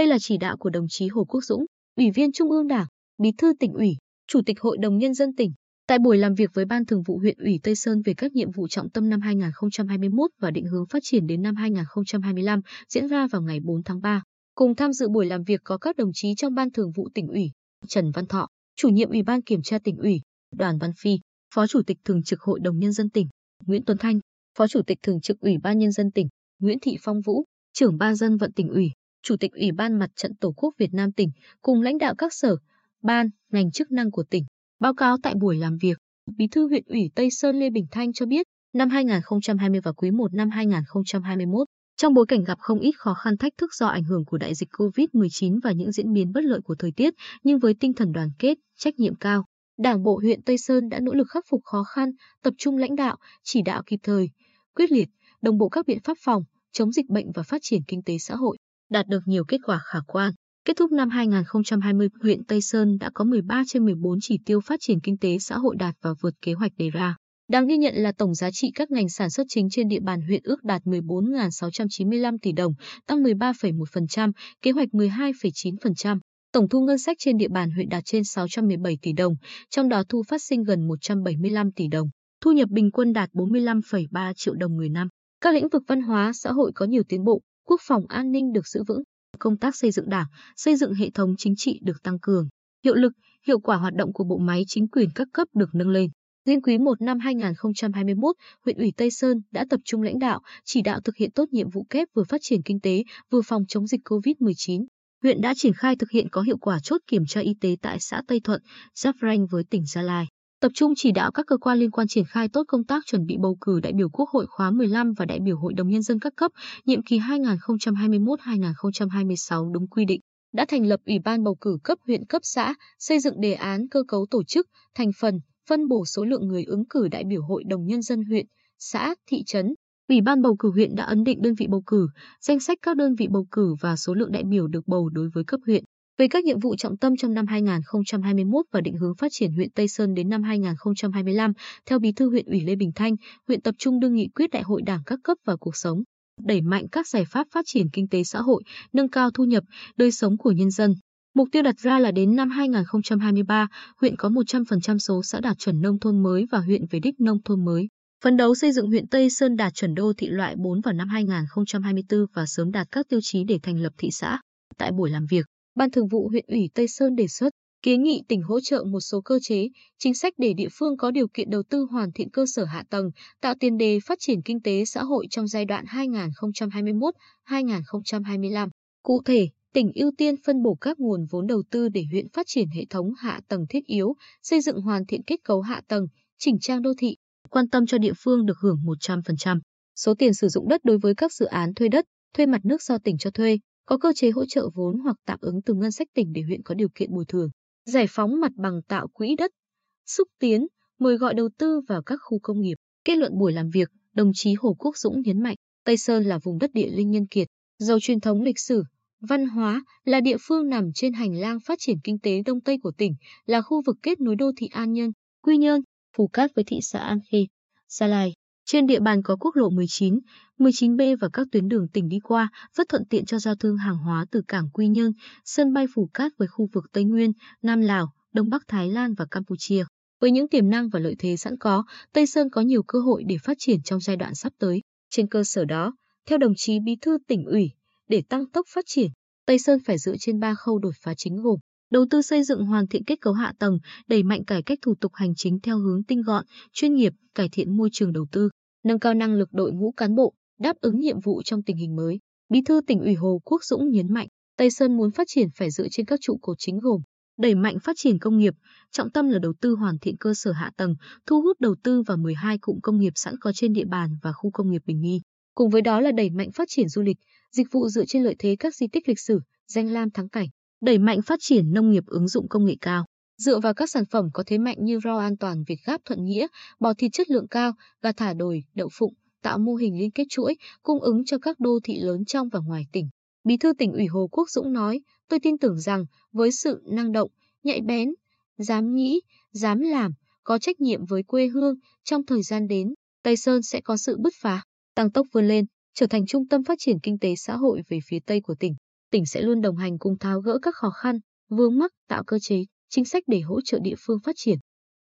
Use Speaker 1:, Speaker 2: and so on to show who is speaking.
Speaker 1: Đây là chỉ đạo của đồng chí Hồ Quốc Dũng, Ủy viên Trung ương Đảng, Bí thư tỉnh ủy, Chủ tịch Hội đồng Nhân dân tỉnh. Tại buổi làm việc với Ban Thường vụ huyện ủy Tây Sơn về các nhiệm vụ trọng tâm năm 2021 và định hướng phát triển đến năm 2025 diễn ra vào ngày 4 tháng 3. Cùng tham dự buổi làm việc có các đồng chí trong Ban Thường vụ tỉnh ủy, Trần Văn Thọ, chủ nhiệm Ủy ban Kiểm tra tỉnh ủy, Đoàn Văn Phi, Phó Chủ tịch Thường trực Hội đồng Nhân dân tỉnh, Nguyễn Tuấn Thanh, Phó Chủ tịch Thường trực Ủy ban Nhân dân tỉnh, Nguyễn Thị Phong Vũ, trưởng ban dân vận tỉnh ủy, Chủ tịch Ủy ban Mặt trận Tổ quốc Việt Nam tỉnh, cùng lãnh đạo các sở, ban, ngành chức năng của tỉnh. Báo cáo tại buổi làm việc, Bí thư huyện ủy Tây Sơn Lê Bình Thanh cho biết, năm 2020 và quý 1 năm 2021, trong bối cảnh gặp không ít khó khăn thách thức do ảnh hưởng của đại dịch COVID-19 và những diễn biến bất lợi của thời tiết, nhưng với tinh thần đoàn kết, trách nhiệm cao, Đảng bộ huyện Tây Sơn đã nỗ lực khắc phục khó khăn, tập trung lãnh đạo, chỉ đạo kịp thời, quyết liệt, đồng bộ các biện pháp phòng, chống dịch bệnh và phát triển kinh tế xã hội, đạt được nhiều kết quả khả quan. Kết thúc năm 2020, huyện Tây Sơn đã có 13 trên 14 chỉ tiêu phát triển kinh tế xã hội đạt và vượt kế hoạch đề ra. Đáng ghi nhận là tổng giá trị các ngành sản xuất chính trên địa bàn huyện ước đạt 14.695 tỷ đồng, tăng 13,1%, kế hoạch 12,9%. Tổng thu ngân sách trên địa bàn huyện đạt trên 617 tỷ đồng, trong đó thu phát sinh gần 175 tỷ đồng, thu nhập bình quân đạt 45,3 triệu đồng người năm. Các lĩnh vực văn hóa, xã hội có nhiều tiến bộ, quốc phòng an ninh được giữ vững, công tác xây dựng đảng, xây dựng hệ thống chính trị được tăng cường, hiệu lực, hiệu quả hoạt động của bộ máy chính quyền các cấp được nâng lên. Riêng quý 1 năm 2021, huyện ủy Tây Sơn đã tập trung lãnh đạo, chỉ đạo thực hiện tốt nhiệm vụ kép vừa phát triển kinh tế, vừa phòng chống dịch COVID-19. Huyện đã triển khai thực hiện có hiệu quả chốt kiểm tra y tế tại xã Tây Thuận, giáp ranh với tỉnh Gia Lai. Tập trung chỉ đạo các cơ quan liên quan triển khai tốt công tác chuẩn bị bầu cử đại biểu Quốc hội khóa 15 và đại biểu Hội đồng Nhân dân các cấp, nhiệm kỳ 2021-2026 đúng quy định. Đã thành lập Ủy ban bầu cử cấp huyện cấp xã, xây dựng đề án cơ cấu tổ chức, thành phần, phân bổ số lượng người ứng cử đại biểu Hội đồng Nhân dân huyện, xã, thị trấn. Ủy ban bầu cử huyện đã ấn định đơn vị bầu cử, danh sách các đơn vị bầu cử và số lượng đại biểu được bầu đối với cấp huyện. Về các nhiệm vụ trọng tâm trong năm 2021 và định hướng phát triển huyện Tây Sơn đến năm 2025, theo Bí thư huyện ủy Lê Bình Thanh, huyện tập trung đưa nghị quyết đại hội đảng các cấp vào cuộc sống, đẩy mạnh các giải pháp phát triển kinh tế xã hội, nâng cao thu nhập, đời sống của nhân dân. Mục tiêu đặt ra là đến năm 2023, huyện có 100% số xã đạt chuẩn nông thôn mới và huyện về đích nông thôn mới. Phấn đấu xây dựng huyện Tây Sơn đạt chuẩn đô thị loại 4 vào năm 2024 và sớm đạt các tiêu chí để thành lập thị xã. Tại buổi làm việc, Ban Thường vụ huyện ủy Tây Sơn đề xuất kiến nghị tỉnh hỗ trợ một số cơ chế, chính sách để địa phương có điều kiện đầu tư hoàn thiện cơ sở hạ tầng, tạo tiền đề phát triển kinh tế xã hội trong giai đoạn 2021-2025. Cụ thể, tỉnh ưu tiên phân bổ các nguồn vốn đầu tư để huyện phát triển hệ thống hạ tầng thiết yếu, xây dựng hoàn thiện kết cấu hạ tầng, chỉnh trang đô thị, quan tâm cho địa phương được hưởng 100%. Số tiền sử dụng đất đối với các dự án thuê đất, thuê mặt nước do tỉnh cho thuê, có cơ chế hỗ trợ vốn hoặc tạm ứng từ ngân sách tỉnh để huyện có điều kiện bồi thường, giải phóng mặt bằng tạo quỹ đất, xúc tiến, mời gọi đầu tư vào các khu công nghiệp. Kết luận buổi làm việc, đồng chí Hồ Quốc Dũng nhấn mạnh, Tây Sơn là vùng đất địa linh nhân kiệt, giàu truyền thống lịch sử, văn hóa, là địa phương nằm trên hành lang phát triển kinh tế đông tây của tỉnh, là khu vực kết nối đô thị An Nhân, Quy Nhơn, Phú Cát với thị xã An Khê, Gia Lai. Trên địa bàn có quốc lộ 19, 19B và các tuyến đường tỉnh đi qua, rất thuận tiện cho giao thương hàng hóa từ cảng Quy Nhơn, sân bay Phù Cát với khu vực Tây Nguyên, Nam Lào, Đông Bắc Thái Lan và Campuchia. Với những tiềm năng và lợi thế sẵn có, Tây Sơn có nhiều cơ hội để phát triển trong giai đoạn sắp tới. Trên cơ sở đó, theo đồng chí Bí thư tỉnh ủy, để tăng tốc phát triển, Tây Sơn phải dựa trên ba khâu đột phá chính gồm đầu tư xây dựng hoàn thiện kết cấu hạ tầng, đẩy mạnh cải cách thủ tục hành chính theo hướng tinh gọn, chuyên nghiệp, cải thiện môi trường đầu tư, nâng cao năng lực đội ngũ cán bộ, đáp ứng nhiệm vụ trong tình hình mới. Bí thư tỉnh ủy Hồ Quốc Dũng nhấn mạnh, Tây Sơn muốn phát triển phải dựa trên các trụ cột chính gồm đẩy mạnh phát triển công nghiệp, trọng tâm là đầu tư hoàn thiện cơ sở hạ tầng, thu hút đầu tư vào 12 cụm công nghiệp sẵn có trên địa bàn và khu công nghiệp Bình Nghi. Cùng với đó là đẩy mạnh phát triển du lịch, dịch vụ dựa trên lợi thế các di tích lịch sử, danh lam thắng cảnh, đẩy mạnh phát triển nông nghiệp ứng dụng công nghệ cao. Dựa vào các sản phẩm có thế mạnh như rau an toàn Việt Gáp Thuận Nghĩa, bò thịt chất lượng cao, gà thả đồi, đậu phụng, tạo mô hình liên kết chuỗi, cung ứng cho các đô thị lớn trong và ngoài tỉnh. Bí thư tỉnh ủy Hồ Quốc Dũng nói, tôi tin tưởng rằng với sự năng động, nhạy bén, dám nghĩ, dám làm, có trách nhiệm với quê hương, trong thời gian đến, Tây Sơn sẽ có sự bứt phá, tăng tốc vươn lên, trở thành trung tâm phát triển kinh tế xã hội về phía Tây của tỉnh. tỉnh sẽ luôn đồng hành cùng tháo gỡ các khó khăn, vướng mắc, tạo cơ chế, chính sách để hỗ trợ địa phương phát triển.